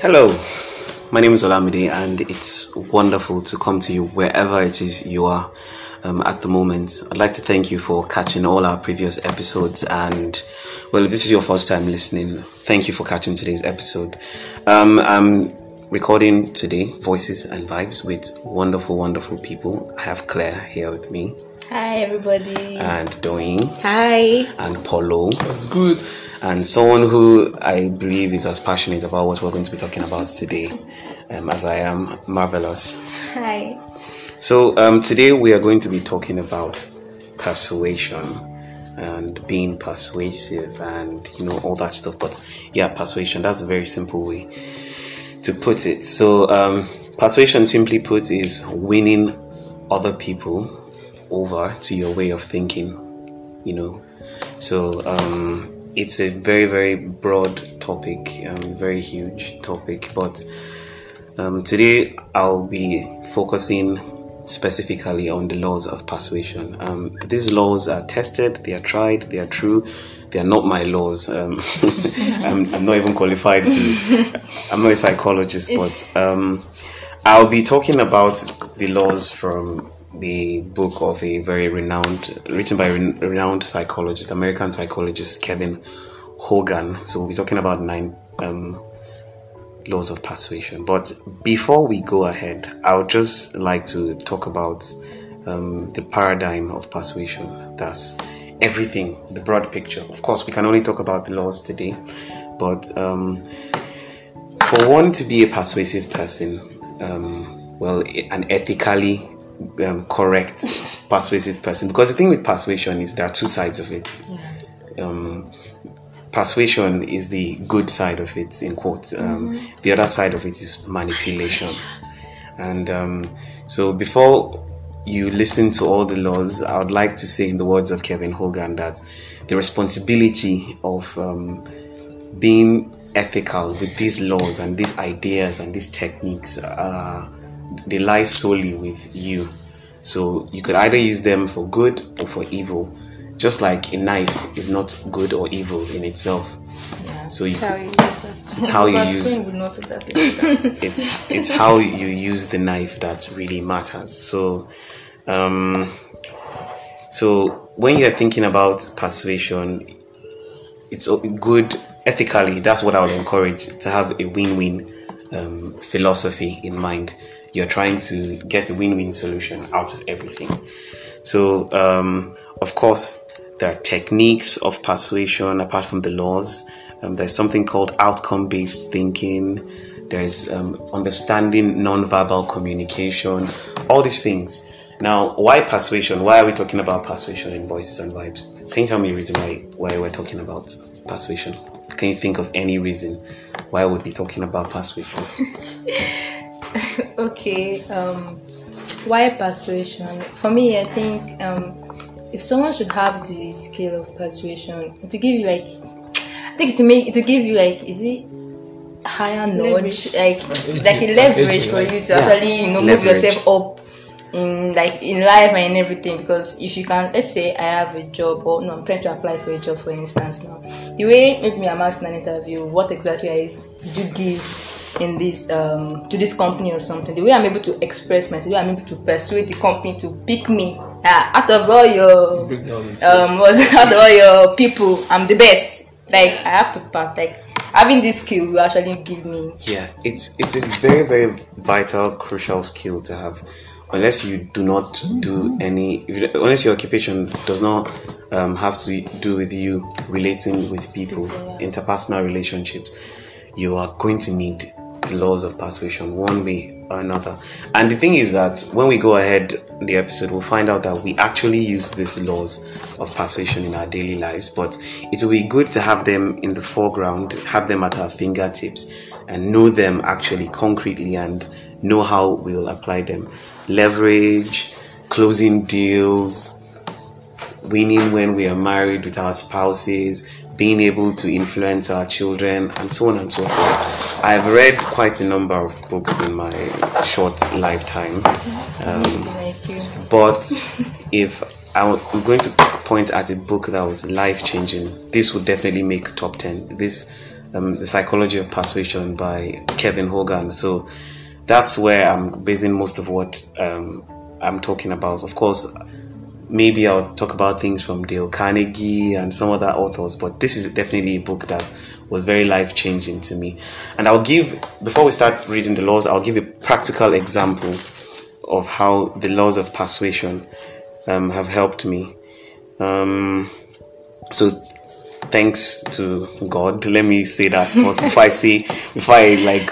Hello, my name is Olamide, and it's wonderful to come to you wherever it is you are um, at the moment. I'd like to thank you for catching all our previous episodes, and well, if this is your first time listening, thank you for catching today's episode. Um, I'm recording today Voices and Vibes with wonderful, wonderful people. I have Claire here with me, Hi, everybody. and Doyin, Hi. and Paulo. That's good. And someone who I believe is as passionate about what we're going to be talking about today um, as I am, Marvelous. Hi. So, um, today we are going to be talking about persuasion and being persuasive and you know all that stuff. But yeah, persuasion that's a very simple way to put it. So, um, persuasion, simply put, is winning other people over to your way of thinking, you know. So, um, it's a very, very broad topic, um, very huge topic, but um, today I'll be focusing specifically on the laws of persuasion. Um, these laws are tested, they are tried, they are true. They are not my laws. Um, I'm, I'm not even qualified to. I'm not a psychologist, but um, I'll be talking about the laws from the book of a very renowned, written by renowned psychologist, American psychologist Kevin Hogan. So we'll be talking about nine um, laws of persuasion. But before we go ahead, I would just like to talk about um, the paradigm of persuasion. That's everything, the broad picture. Of course, we can only talk about the laws today, but um, for one to be a persuasive person, um, well, an ethically um, correct persuasive person, because the thing with persuasion is there are two sides of it. Um, persuasion is the good side of it, in quotes. Um, The other side of it is manipulation. And um, so, before you listen to all the laws, I would like to say, in the words of Kevin Hogan, that the responsibility of um, being ethical with these laws and these ideas and these techniques uh, they lie solely with you so you could either use them for good or for evil just like a knife is not good or evil in itself so you, How you use it. it's how you use Queen would not that. it's it's how you use the knife that really matters. So, um, so when you're thinking about persuasion, it's good ethically. That's what I would encourage to have a win-win um, philosophy in mind. You're trying to get a win-win solution out of everything. So, um, of course, there are techniques of persuasion apart from the laws. Um, there's something called outcome based thinking, there's um, understanding non-verbal communication, all these things. Now, why persuasion? Why are we talking about persuasion in Voices and Vibes? Can you tell me a reason why, why we're talking about persuasion? Can you think of any reason why we'd be talking about persuasion? okay. Um, why persuasion? For me, I think um, if someone should have the skill of persuasion, to give you like, I think it's to make to give you like, is it higher knowledge, like like a leverage for you to actually you know move yourself up in like in life and in everything because if you can let's say I have a job or no I'm trying to apply for a job for instance now the way maybe I'm asked in an interview what exactly I do give in this um to this company or something the way I'm able to express myself the way I'm able to persuade the company to pick me uh, out of all your Break down the um what's out of all your people I'm the best. Like I have to pass like having this skill will actually give me. Yeah, it's it's a very very vital, crucial skill to have. Unless you do not do any, you- unless your occupation does not um, have to do with you relating with people, interpersonal relationships, you are going to need the laws of persuasion one way or another. And the thing is that when we go ahead the episode, we'll find out that we actually use these laws of persuasion in our daily lives, but it will be good to have them in the foreground, have them at our fingertips, and know them actually concretely and know how we will apply them. Leverage, closing deals, winning when we are married with our spouses, being able to influence our children, and so on and so forth. I've read quite a number of books in my short lifetime, um, but if I'm going to point at a book that was life changing, this would definitely make top 10. This um, The Psychology of Persuasion by Kevin Hogan. So that's where I'm basing most of what um, I'm talking about. Of course, maybe I'll talk about things from Dale Carnegie and some other authors, but this is definitely a book that was very life changing to me. And I'll give, before we start reading the laws, I'll give a practical example of how the laws of persuasion um, have helped me. Um, so, thanks to God, let me say that first if I say, before I like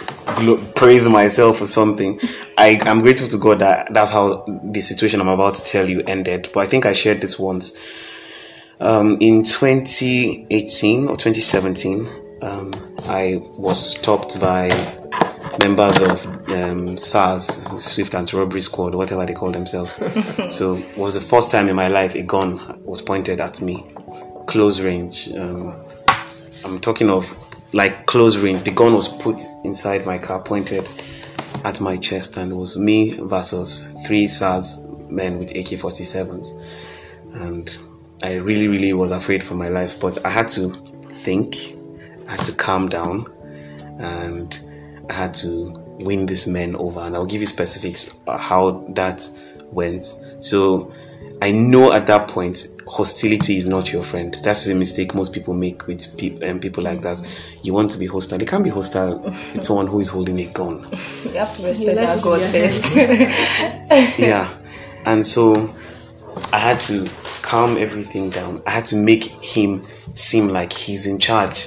praise myself for something. I, I'm grateful to God that that's how the situation I'm about to tell you ended. But I think I shared this once. Um, in 2018 or 2017, um, I was stopped by members of um, SARS, Swift Anti-Robbery Squad, whatever they call themselves. so it was the first time in my life a gun was pointed at me, close range. Um, I'm talking of like close range. The gun was put inside my car, pointed at my chest, and it was me versus three SARS men with AK-47s. And I really, really was afraid for my life, but I had to think I had to calm down and I had to win these men over. And I'll give you specifics how that went. So I know at that point hostility is not your friend. That's a mistake most people make with pe- um, people like that. You want to be hostile. You can't be hostile with someone who is holding a gun. You have to respect that God first. yeah. And so I had to calm everything down. I had to make him seem like he's in charge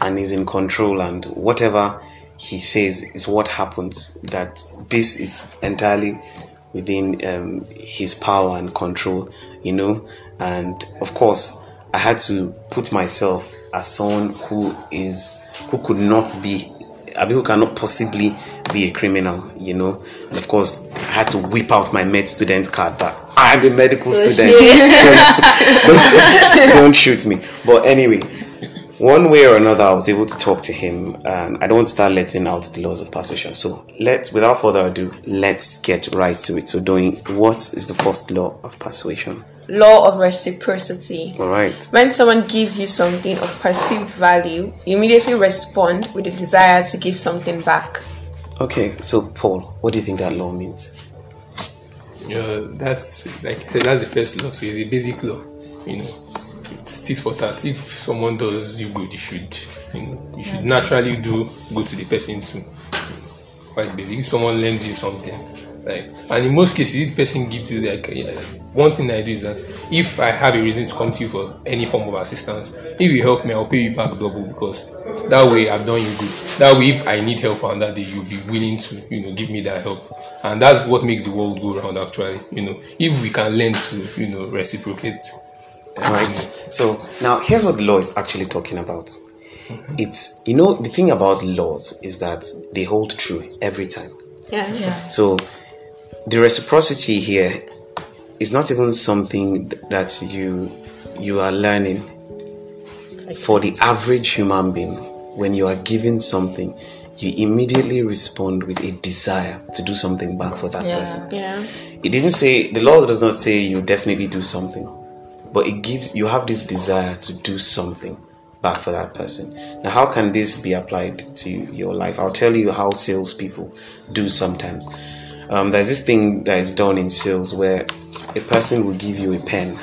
and he's in control and whatever he says is what happens that this is entirely within um, his power and control you know and of course i had to put myself as someone who is who could not be I mean, who cannot possibly be a criminal, you know. And of course, I had to whip out my med student card that I'm a medical oh, student. don't, don't shoot me. But anyway, one way or another, I was able to talk to him, and I don't start letting out the laws of persuasion. So let's, without further ado, let's get right to it. So, Doyin what is the first law of persuasion? Law of reciprocity. All right. When someone gives you something of perceived value, you immediately respond with a desire to give something back. Okay, so Paul, what do you think that law means? Yeah, that's like I said, that's the first law. So it's a basic law, you know it's tit for tat. If someone does you good, you should you know you should naturally do good to the person too. Quite basic. If someone lends you something, like and in most cases, if the person gives you like yeah, one thing I do is that if I have a reason to come to you for any form of assistance, if you help me, I'll pay you back double because that way I've done you good. That way, if I need help on that day, you'll be willing to you know give me that help, and that's what makes the world go round. Actually, you know, if we can learn to you know reciprocate all right. So now here's what the law is actually talking about. It's you know the thing about laws is that they hold true every time. Yeah. Yeah. So the reciprocity here is not even something that you you are learning. For the average human being, when you are given something, you immediately respond with a desire to do something back for that yeah. person. Yeah. It didn't say the law does not say you definitely do something but it gives you have this desire to do something back for that person. Now, how can this be applied to your life? I'll tell you how salespeople do sometimes. Um, there's this thing that is done in sales where a person will give you a pen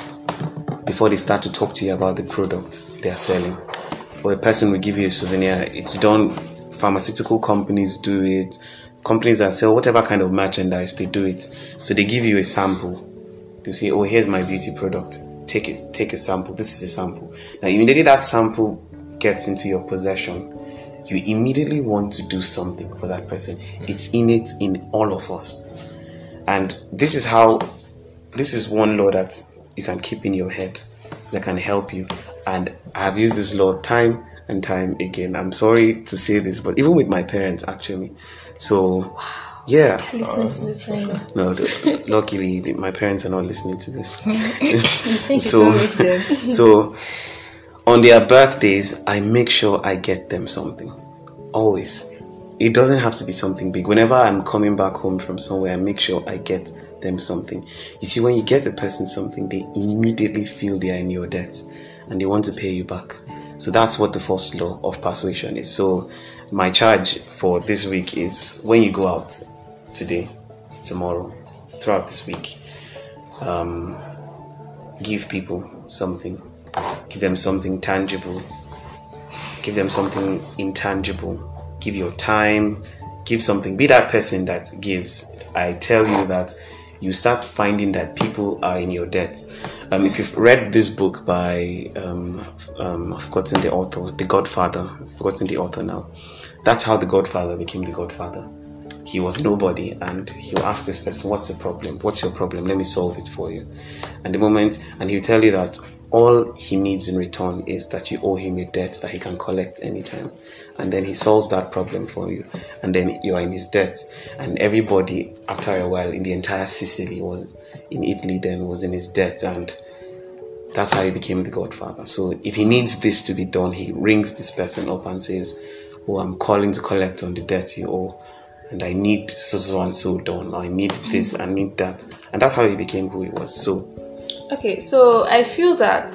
before they start to talk to you about the product they are selling, or a person will give you a souvenir. It's done. Pharmaceutical companies do it. Companies that sell whatever kind of merchandise they do it. So they give you a sample. You say, "Oh, here's my beauty product." take it take a sample this is a sample now immediately that sample gets into your possession you immediately want to do something for that person it's in it in all of us and this is how this is one law that you can keep in your head that can help you and i have used this law time and time again i'm sorry to say this but even with my parents actually so yeah. Listening to this right now. No, the, luckily the, my parents are not listening to this. so, so on their birthdays, I make sure I get them something. Always. It doesn't have to be something big. Whenever I'm coming back home from somewhere, I make sure I get them something. You see, when you get a person something, they immediately feel they are in your debt and they want to pay you back. So that's what the first law of persuasion is. So my charge for this week is when you go out today, tomorrow, throughout this week, um, give people something. Give them something tangible. Give them something intangible. Give your time. Give something. Be that person that gives. I tell you that you start finding that people are in your debt. Um, if you've read this book by, um, um, I've forgotten the author, The Godfather, I've forgotten the author now. That's how the Godfather became the Godfather. He was nobody, and he'll ask this person, What's the problem? What's your problem? Let me solve it for you. And the moment, and he'll tell you that all he needs in return is that you owe him a debt that he can collect anytime. And then he solves that problem for you. And then you are in his debt. And everybody, after a while, in the entire Sicily was in Italy then was in his debt. And that's how he became the godfather. So if he needs this to be done, he rings this person up and says, Oh, I'm calling to collect on the debt you owe. And I need so so and so done. I need this, I need that. And that's how he became who he was. So Okay, so I feel that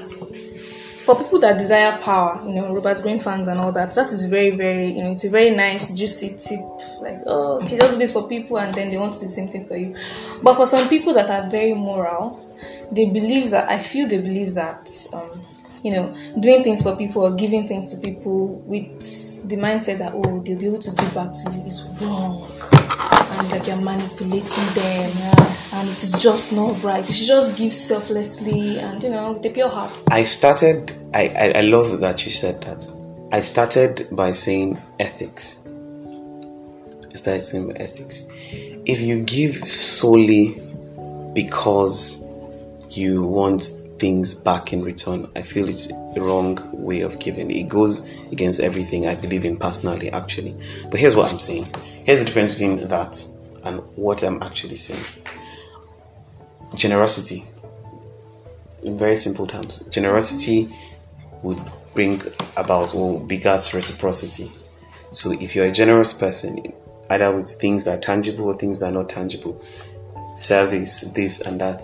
for people that desire power, you know, Robert Greene fans and all that, that is very, very, you know, it's a very nice, juicy tip. Like, oh, okay, just do this for people and then they want to do the same thing for you. But for some people that are very moral, they believe that, I feel they believe that, um, you know, doing things for people or giving things to people with the mindset that, oh, they'll be able to give back to you is wrong and it's like you're manipulating them and it is just not right you should just give selflessly and you know with a pure heart I started, I, I, I love that you said that. I started by saying ethics. I started saying ethics. If you give solely because you want things back in return, I feel it's the wrong way of giving. It goes against everything I believe in personally, actually. But here's what I'm saying. Here's the difference between that and what I'm actually saying. Generosity in very simple terms, generosity would bring about or begat reciprocity. So if you're a generous person, either with things that are tangible or things that are not tangible, service, this and that,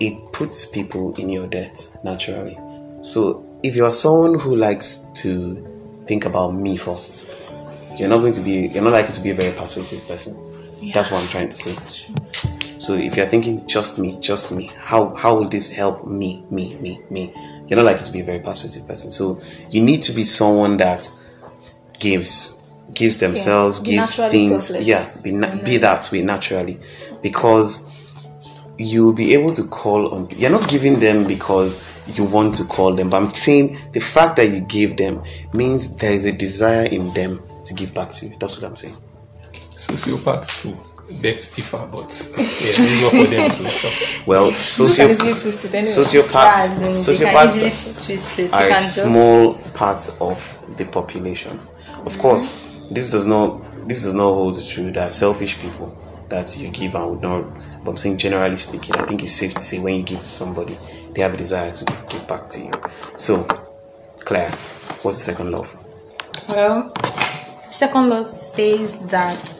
it puts people in your debt naturally. So if you're someone who likes to think about me first, you're not going to be you're not likely to be a very persuasive person. That's what I'm trying to say. So if you're thinking just me, just me, how how will this help me, me, me, me? You're not likely to be a very persuasive person. So you need to be someone that gives, gives themselves, be gives things. selfless. Yeah, be na- be mm-hmm. that way naturally, because you'll be able to call on. You're not giving them because you want to call them, but I'm saying the fact that you give them means there is a desire in them to give back to you. That's what I'm saying. Sociopaths who beg to differ, but yeah, it's not for them. So sure. Well, you can socio- easily twist anyway sociopaths, Yeah, sociopaths easily twist it. They are a small part of the population. Of mm-hmm. course, this does not this does not hold true. There are selfish people that you give and would not. But I'm saying generally speaking, I think it's safe to say when you give to somebody, they have a desire to give back to you. So, Claire, what's the second love? Well, second law says that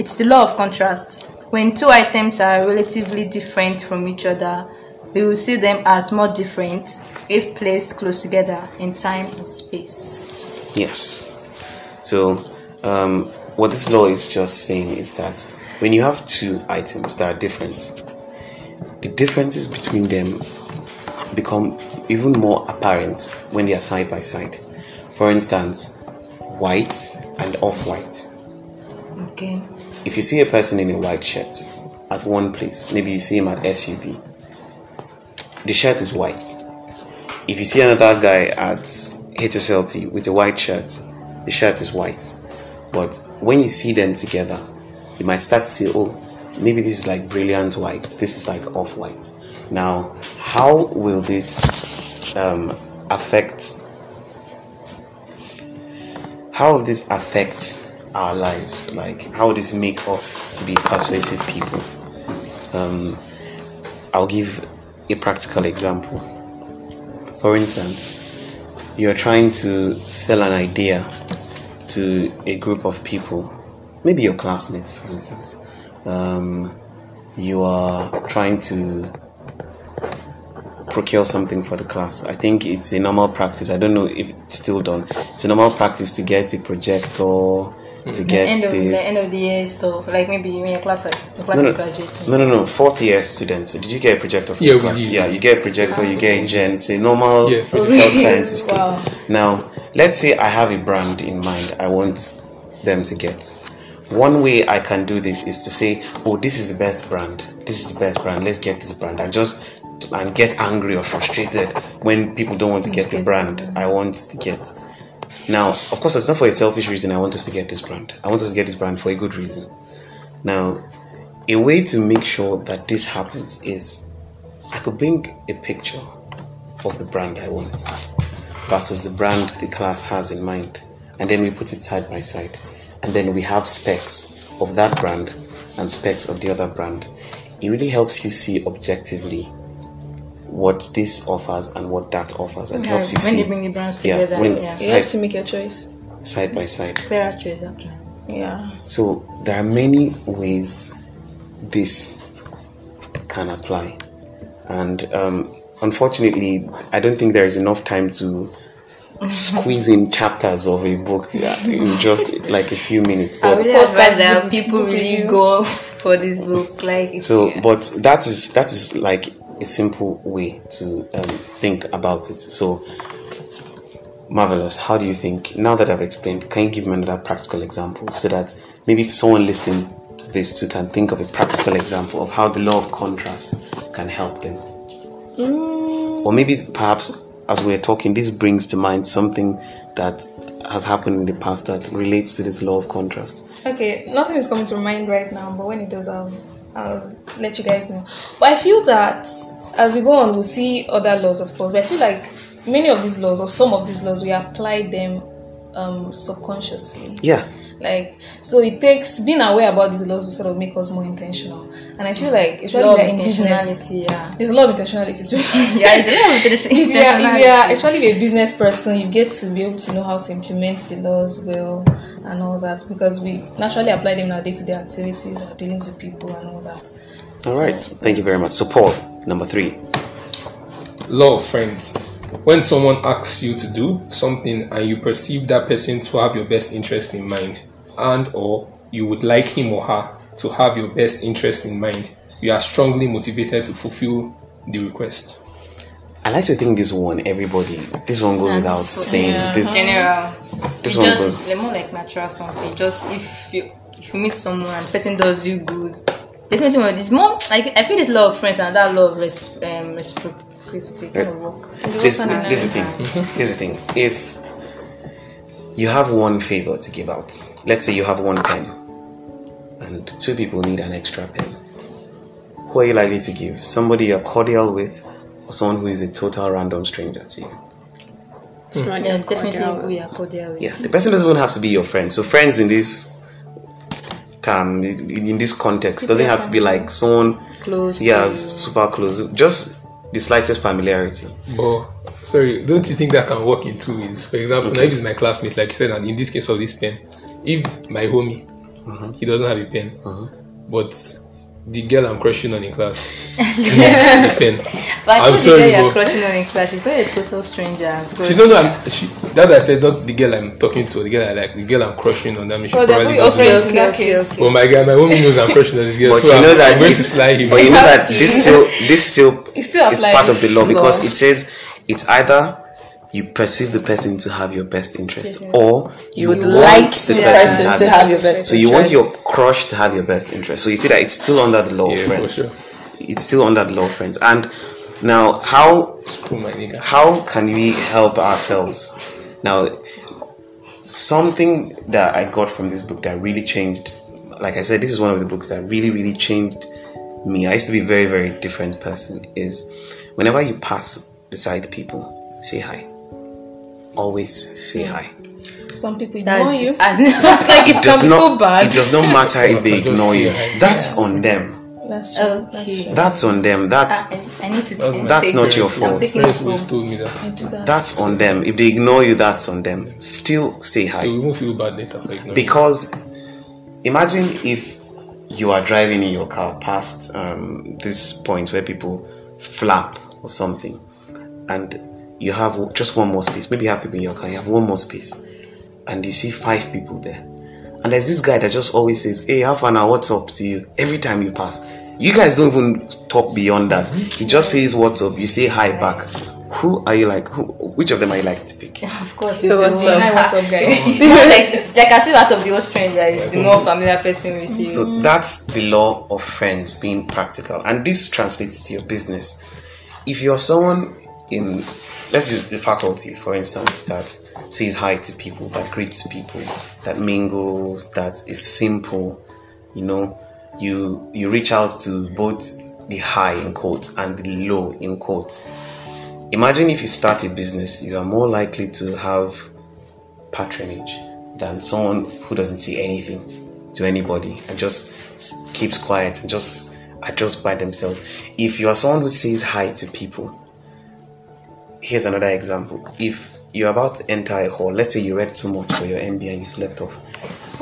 it's the law of contrast. When two items are relatively different from each other, we will see them as more different if placed close together in time and space. Yes. So, um, what this law is just saying is that when you have two items that are different, the differences between them become even more apparent when they are side by side. For instance, white and off white. Okay. If you see a person in a white shirt at one place, maybe you see him at SUB, the shirt is white. If you see another guy at HSLT with a white shirt, the shirt is white. But when you see them together, you might start to say, oh, maybe this is like brilliant white, this is like off white. Now, how will this um, affect? How will this affect our lives? Like, how will this make us to be persuasive people? Um, I'll give a practical example. For instance, you're trying to sell an idea to a group of people, maybe your classmates, for instance. Um, you are trying to procure something for the class. I think it's a normal practice. I don't know if it's still done. It's a normal practice to get a projector, to get end of the end of the year stuff. Like maybe when your class like your class No, is no, graduating. no, no, no. Fourth year students. Did you get a projector for Yeah, your we class? did. Yeah, you get a projector. You get oh, a gen. It's a normal Yeah. Oh, health really? sciences thing. Wow. Now, let's say I have a brand in mind. I want them to get. One way I can do this is to say, "Oh, this is the best brand. This is the best brand. Let's get this brand." I just and get angry or frustrated when people don't want to get the brand I want to get. Now, of course, it's not for a selfish reason. I want us to get this brand. I want us to get this brand for a good reason. Now, a way to make sure that this happens is I could bring a picture of the brand I want versus the brand the class has in mind, and then we put it side by side, and then we have specs of that brand and specs of the other brand. It really helps you see objectively what this offers and what that offers, and Yeah, helps you when see they bring the brands Yeah, together, when- yeah, It Side- helps you make your choice. side by side. clearer choice actually. Yeah. So there are many ways this can apply, and um, unfortunately, I don't think there is enough time to squeeze in chapters of a book yeah, in just like a few minutes. I But really Podcast advise that people really review. go for this book. Like so, yeah. but that is that is like a simple way to um, think about it. So. Marvelous. How do you think? Now that I've explained, can you give me another practical example so that maybe someone listening to this too can think of a practical example of how the law of contrast can help them? Or maybe perhaps as we're talking, this brings to mind something that has happened in the past that relates to this law of contrast. Okay, nothing is coming to mind right now, but when it does, I'll, I'll let you guys know. But I feel that as we go on, we'll see other laws, of course. But I feel like many of these laws, or some of these laws, we apply them um, subconsciously. Yeah. Like, so it takes being aware about these laws will sort of make us more intentional. And I feel like, it's law if of in business, intentionality. Yeah, there's a lot of intentionality too. yeah, it's a lot of if you are, if you are especially a business person, you get to be able to know how to implement the laws well and all that because we naturally apply them in our day-to-day activities, our dealings with people and all that. All right. Thank you very much. So, Paul, number three. Law of friends. When someone asks you to do something and you perceive that person to have your best interest in mind, and or you would like him or her to have your best interest in mind, you are strongly motivated to fulfill the request. I like to think this one, everybody, this one goes without so- saying. yeah. This, general. this It's one just goes. it's more like natural something. Just if you if you meet someone and the person does you good, definitely one. It's more like I feel this law of friends and that law of res, um, reciprocity kind of work. This, this is the thing. This is the thing. If you have one favor to give out, let's say you have one pen, and two people need an extra pen. Who are you likely to give? Somebody you're cordial with, or someone who is a total random stranger to you? Hmm. Yeah, definitely we are cordial with. Yeah, the person doesn't even have to be your friend. So friends in this term, in this context, doesn't have to be like someone, Close. yeah, super close. Just the slightest familiarity. But sorry, don't you think that can work in two ways? For example, now if it's my classmate, like you said, and in this case of this pen, if my homie mm-hmm. he doesn't have a pen, mm-hmm. but the girl I'm crushing on in class needs a pen. But I I'm think the girl sorry, you're crushing on in class, she's not a total stranger. Because She don't. I'm, she, that's why I said not the girl I'm talking to, the girl I like, the girl I'm crushing on. That means she Well, they're probably probably doesn't. friends Okay, okay, case. okay. Well, my guy, my homie knows I'm crushing on this girl, But so you I'm, know that I'm going to slide him. But you know that this still this still It still is part of the law law. because it says it's either you perceive the person to have your best interest or you, would want like the the person person to have, to your have best- your best So you want your crush to have your best interest. So you see that it's still under the law Yeah, of for friends. sure. It's still under the law of friends. And now how Screw my nigga. how can we help ourselves now something that i got from this book that really changed like i said this is one of the books that really really changed me i used to be a very very different person is whenever you pass beside people say hi always say hi Some people ignore that's you. as like it does can be not so bad. it does not matter if they ignore you hi. that's on them That's true. That's true. that's on them that's I, I need to. That's take- not your fault. taking Parents it always home. told me that. I do that. that's on them if they ignore you that's on them still say hi So we won't feel bad later for ignoring. because imagine if you are driving in your car past um, this point where people flap or something, and you have just one more space. Maybe you have people in your car, you have one more space, and you see five people there. And there's this guy that just always says, Hey, how far now? What's up to you? Every time you pass. You guys don't even talk beyond that. He just says what's up, you say hi back. Who are you like? Who, which of them are you like to pick? Of course, Yo, it's what's the up? one- Hi, what's up, guys? it's like it's like I see out of the old stranger is the more familiar person with you. So that's the law of friends being practical. And this translates to your business. If you're someone in, let's use the faculty, for instance, that says hi to people, that greets people, that mingles, that is simple, you know, you you reach out to both the high in quotes and the low in quotes. Imagine if you start a business, you are more likely to have patronage than someone who doesn't say anything to anybody and just keeps quiet and just adjusts by themselves. If you are someone who says hi to people, here's another example. If you're about to enter a hall, let's say you read too much for your MBA and you slept off.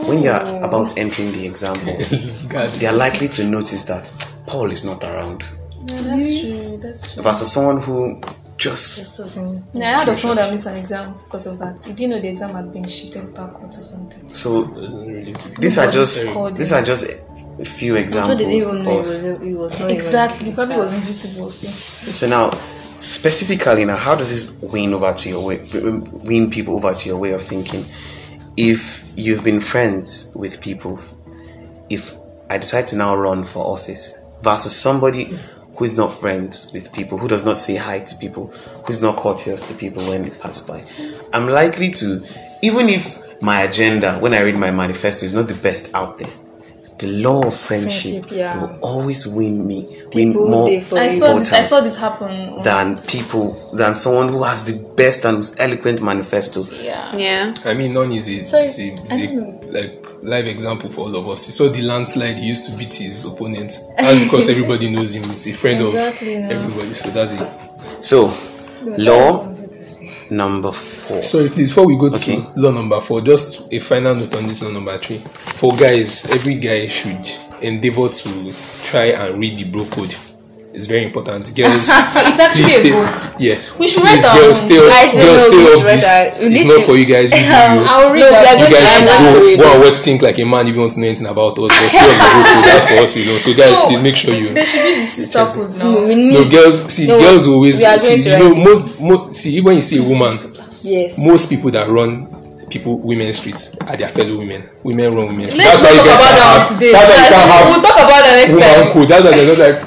When you're oh. about entering the exam God. they are likely to notice that Paul is not around. Yeah, that's true. That's true. Versus someone who just Yeah, I had a someone that missed an exam because of that. He didn't know the exam had been shifted backwards or something. so these are just these are just a few examples they didn't even know it of was, it was not Exactly. Probably was invisible. So So now, specifically now, how does this win over to your way, win people over to your way of thinking? If you've been friends with people, if I decide to now run for office versus somebody who is not friends with people, who does not say hi to people, who's not courteous to people when they pass by, I'm likely to, even if my agenda when I read my manifesto is not the best out there, the law of friendship, Friendship, yeah. will always win me, win more dey I saw this. I saw this happen. than people than someone who has the best and most eloquent manifesto. Yeah. Yeah. I mean, none is a, Sorry, is a, is I a, like live example for all of us. You saw the landslide he used to beat his opponent. That's because everybody knows him. He's a friend Exactly, of no. everybody. So that's it. So, law um, number four. Sorry, please. Before we go Okay. to law number four, just a final note on this law number three. For guys, every guy should endeavor to try and read the bro code. It's very important. Girls, So it's actually please a stay. book. Yeah, We should please, write our girls, own. stay, off- I say girls, no, stay off this. It's not to- for you guys. We give you. I'll read No, that. we. You guys should not go, read go and it. watch Think Like a Man if you want to know anything about us. But stay on the road, that's for us, you know. So, guys, No, please make sure you. There should be the sister code now. No, we No, need. girls. See, No, girls always see. You know, most, most. See, even when you see a woman, Yes. most people that run people women streets are their fellow women. Women run women. streets. Let's That's why you talk guys about that today. That's why you can't have We'll talk about that next woman time. code. That's why they're not like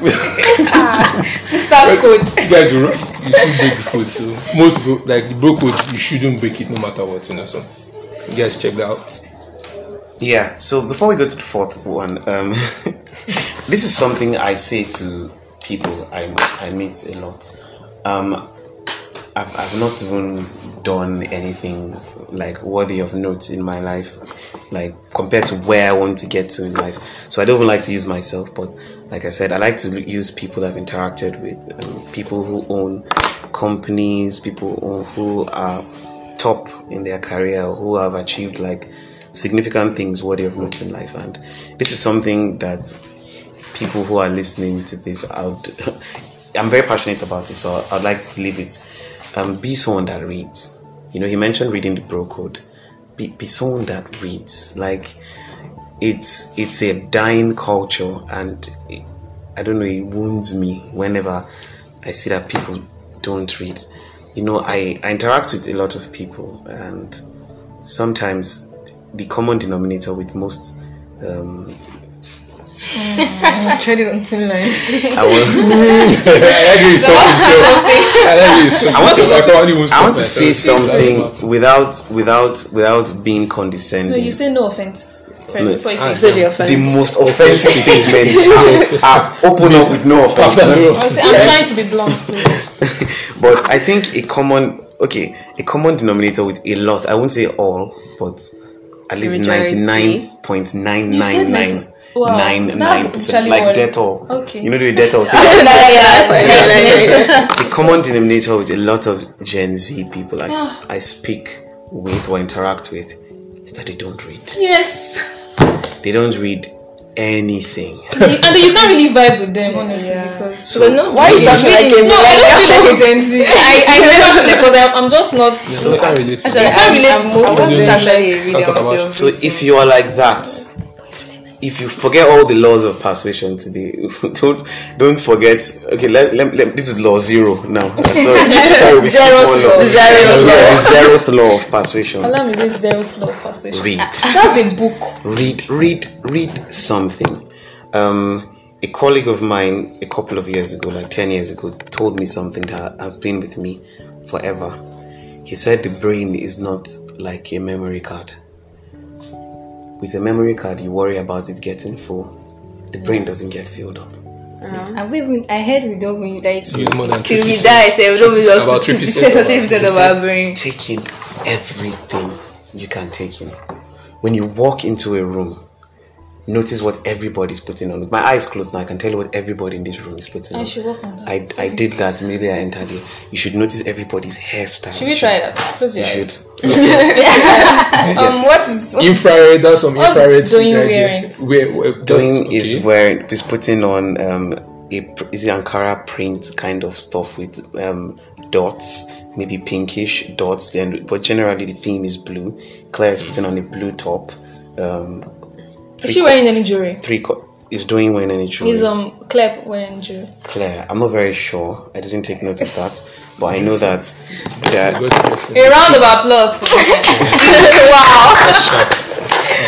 Sister's code. you guys. will run- You should break the code. So most bro, like the bro code, you shouldn't break it no matter what. You know. So you guys check that out. Yeah. So before we go to the fourth one, um, this is something I say to people I I meet a lot. Um, I've, I've not even done anything like worthy of note in my life, like compared to where I want to get to in life. So I don't even like to use myself, but like I said, I like to use people I've interacted with, um, people who own companies, people who- are top in their career, who have achieved like significant things worthy of note in life. And this is something that people who are listening to this out i'm very passionate about it so i'd like to leave it um, be someone that reads you know he mentioned reading the bro code. Be, be someone that reads. Like it's it's a dying culture and it, i don't know it wounds me whenever i see that people don't read. You know i, I interact with a lot of people and sometimes the common denominator with most um, Treading on thin line. I will, I like you stop yourself. I like you stop I want to, yourself. I can't even I stop want to say myself. That's something smart. without without without being No, condescending. you say no offense first No. before you Ah, say. So the offense. the most offensive statements are, are open up with no offense. I'll say, I'm trying to be blunt, please. But I think a common okay, a common denominator with a lot, I won't say all, but at least Majority. ninety nine point nine You said nine nine 90 Wow, nine that's nine percent. actually Like what- Dettol. Okay. You know the Dettol. Say the common denominator with a lot of Gen Z people I I speak with or interact with is that they don't read. Yes. They don't read anything. and you- and then you can't really vibe with them honestly because So no, Why you talking like a no, I don't feel like a Gen Z. I, I never feel like because I'm, I'm just not. So I can't relate to Actually, that. can't relate I'm, to most I'm of them. actually reading Can't talk about. So if you are like that, if you forget all the laws of persuasion today, don't don't forget. Okay, let, let, let- this is law zero now. Uh, sorry, sorry, we skipped Zeroth one law. law. Zeroth Yeah, the zeroth law of persuasion. Allow me this zeroth law of persuasion. Read, That's a book. read, read, read something. Um, a colleague of mine a couple of years ago, like ten years ago, told me something that has been with me forever. He said the brain is not like a memory card. With a memory card, you worry about it getting full. The brain doesn't get filled up. Uh-huh. And we even, I heard we don't really like Use more than till we 3%. die. Say we don't use up About to 3% or three percent He of said, our brain. Take in everything you can take in. When you walk into a room, notice what everybody's putting on. With my eyes closed now, I can tell you what everybody in this room is putting I on. should work on that. I, I did that immediately I entered here. You should notice everybody's hairstyle. Should we try that? Close your You eyes. should. Um, what is what Infrared, that's some What's infrared. Doyin idea. Where, where, just, Doyin is okay. where is putting on um a is it Ankara print kind of stuff with um dots, maybe pinkish dots. Then, but generally the theme is blue. Claire is putting on a blue top. Um, is she wearing any jewelry? three co- is Doyin wearing any jewelry. Is um Clep wearing jewelry? Claire, I'm not very sure. I didn't take note of that, but I know that that Good person. A round of applause for wow.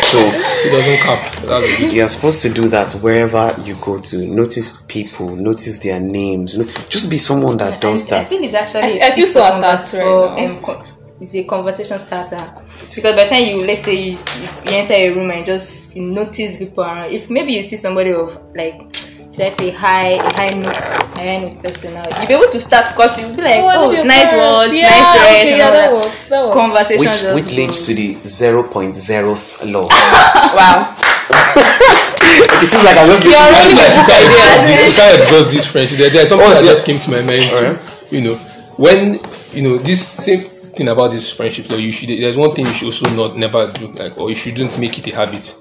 so It doesn't cap. That's a good. you're supposed to do that wherever you go to. Notice people, notice their names. You know, just be someone that does I, I think it's actually. I- a I feel tip so for attacked right now. um, con- it's a conversation starter because by the time you let's say you, you, you enter a room and just you notice people around. If maybe you see somebody of like. Let's say high, a high note, a high note person now. You'll be able to start because you'll be like, I oh, oh love your nice words watch, Yeah, nice dress, okay, and yeah, all that that. works, that works. Conversation which just which leads to the 0.0th law. Wow. it seems like I'm just You're making really that- good This, idea. this kind of does this friendship. There, there's something Oh, that yeah. just came to my mind too. Alright. You know, when you know this same thing about this friendship, though, you should. There's one thing you should also not never do, like, or you shouldn't make it a habit.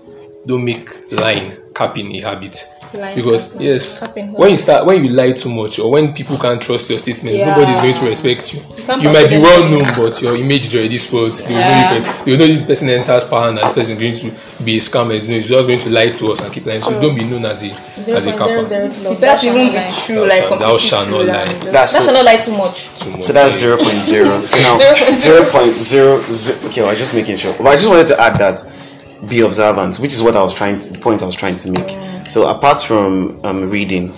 Don't make lying capping a habit. Lying because capping. yes, Capping, when you start when you lie too much, or when people can't trust your statements, Yeah. nobody's going to respect you. You might be well known, but your image is already spoiled. They will know you can- know this person enters power and this person is going to be a scammer. You know, He's just going to lie to us and keep lying. So don't be known as a Zero as a point capper. zero zero to love. That shall even not be true, Thou like shalt- thou completely shalt not lie. just- That's That shall not lie too much. so that's 0.0. So now 0.0. Okay, well, I'm just making sure. But I just wanted to add that be observant, which is what I was trying to the point I was trying to make. Mm. So apart from um, reading,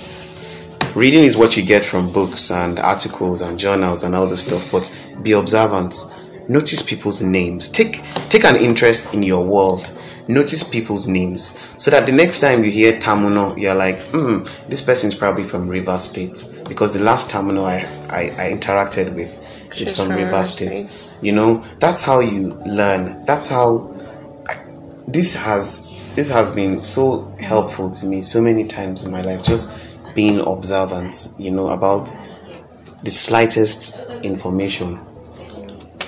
reading is what you get from books and articles and journals and all this stuff. But be observant. Notice people's names. Take take an interest in your world. Notice people's names so that the next time you hear Tamuno, you're like, hmm, this person is probably from River State because the last Tamuno I, I, I interacted with is from from River State. State. You know, that's how you learn. That's how this has this has been so helpful to me so many times in my life just being observant you know about the slightest information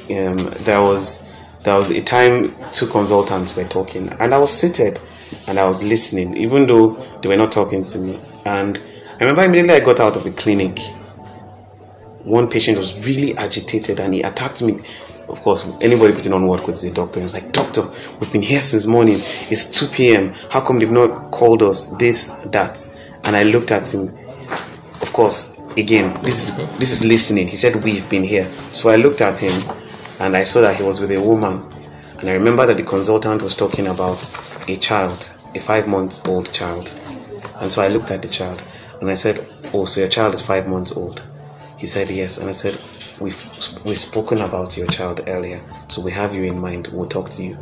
um there was there was a time two consultants were talking and i was seated and i was listening even though they were not talking to me and i remember immediately i got out of the clinic one patient was really agitated and he attacked me. Of course, anybody putting on work could say doctor. He was like, Doctor, we've been here since morning. It's 2 p.m. How come they've not called us? This, that. And I looked at him. Of course, again, this is this is listening. He said, We've been here. So I looked at him and I saw that he was with a woman. And I remember that the consultant was talking about a child, a five months old child. And so I looked at the child and I said, Oh, so your child is five months old? He said yes, and I said, "We've we've spoken about your child earlier, so we have you in mind. We'll talk to you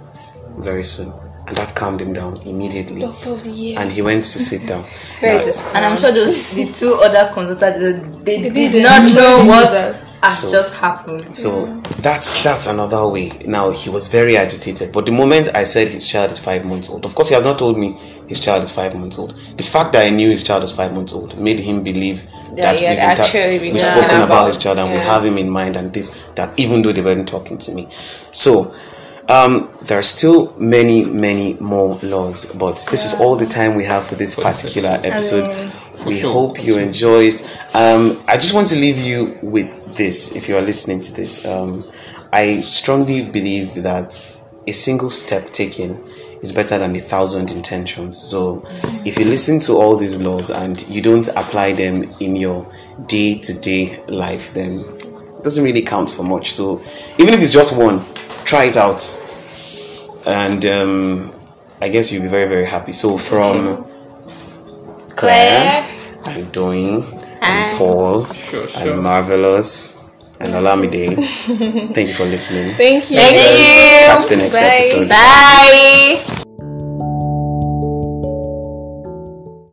very soon." And that calmed him down immediately. Doctor of the year. And he went to sit down. Now. And I'm sure those the two other consultants they, they did didn't know know what has So- just happened. So that's that's another way. Now he was very agitated, but the moment I said his child is five months old, of course he has not told me his child is five months old. The fact that I knew his child is five months old made him believe Yeah, that he had we've, inter- actually we've spoken about, about- his child and we have him in mind and this that even though they weren't talking to me. So Um, there are still many, many more laws, but this is all the time we have for this particular episode. we sure, hope you sure. enjoy it. Um, I just want to leave you with this if you are listening to this. Um, I strongly believe that a single step taken is better than a thousand intentions. So if you listen to all these laws and you don't apply them in your day to day life, then it doesn't really count for much. So even if it's just one, try it out. And um, I guess you'll be very, very happy. So from Claire, and Doyin and Paul Sure, sure. and Marvelous and Olamide. Thank you for listening. Thank you. Thank you. Catch the next Bye. episode. Bye.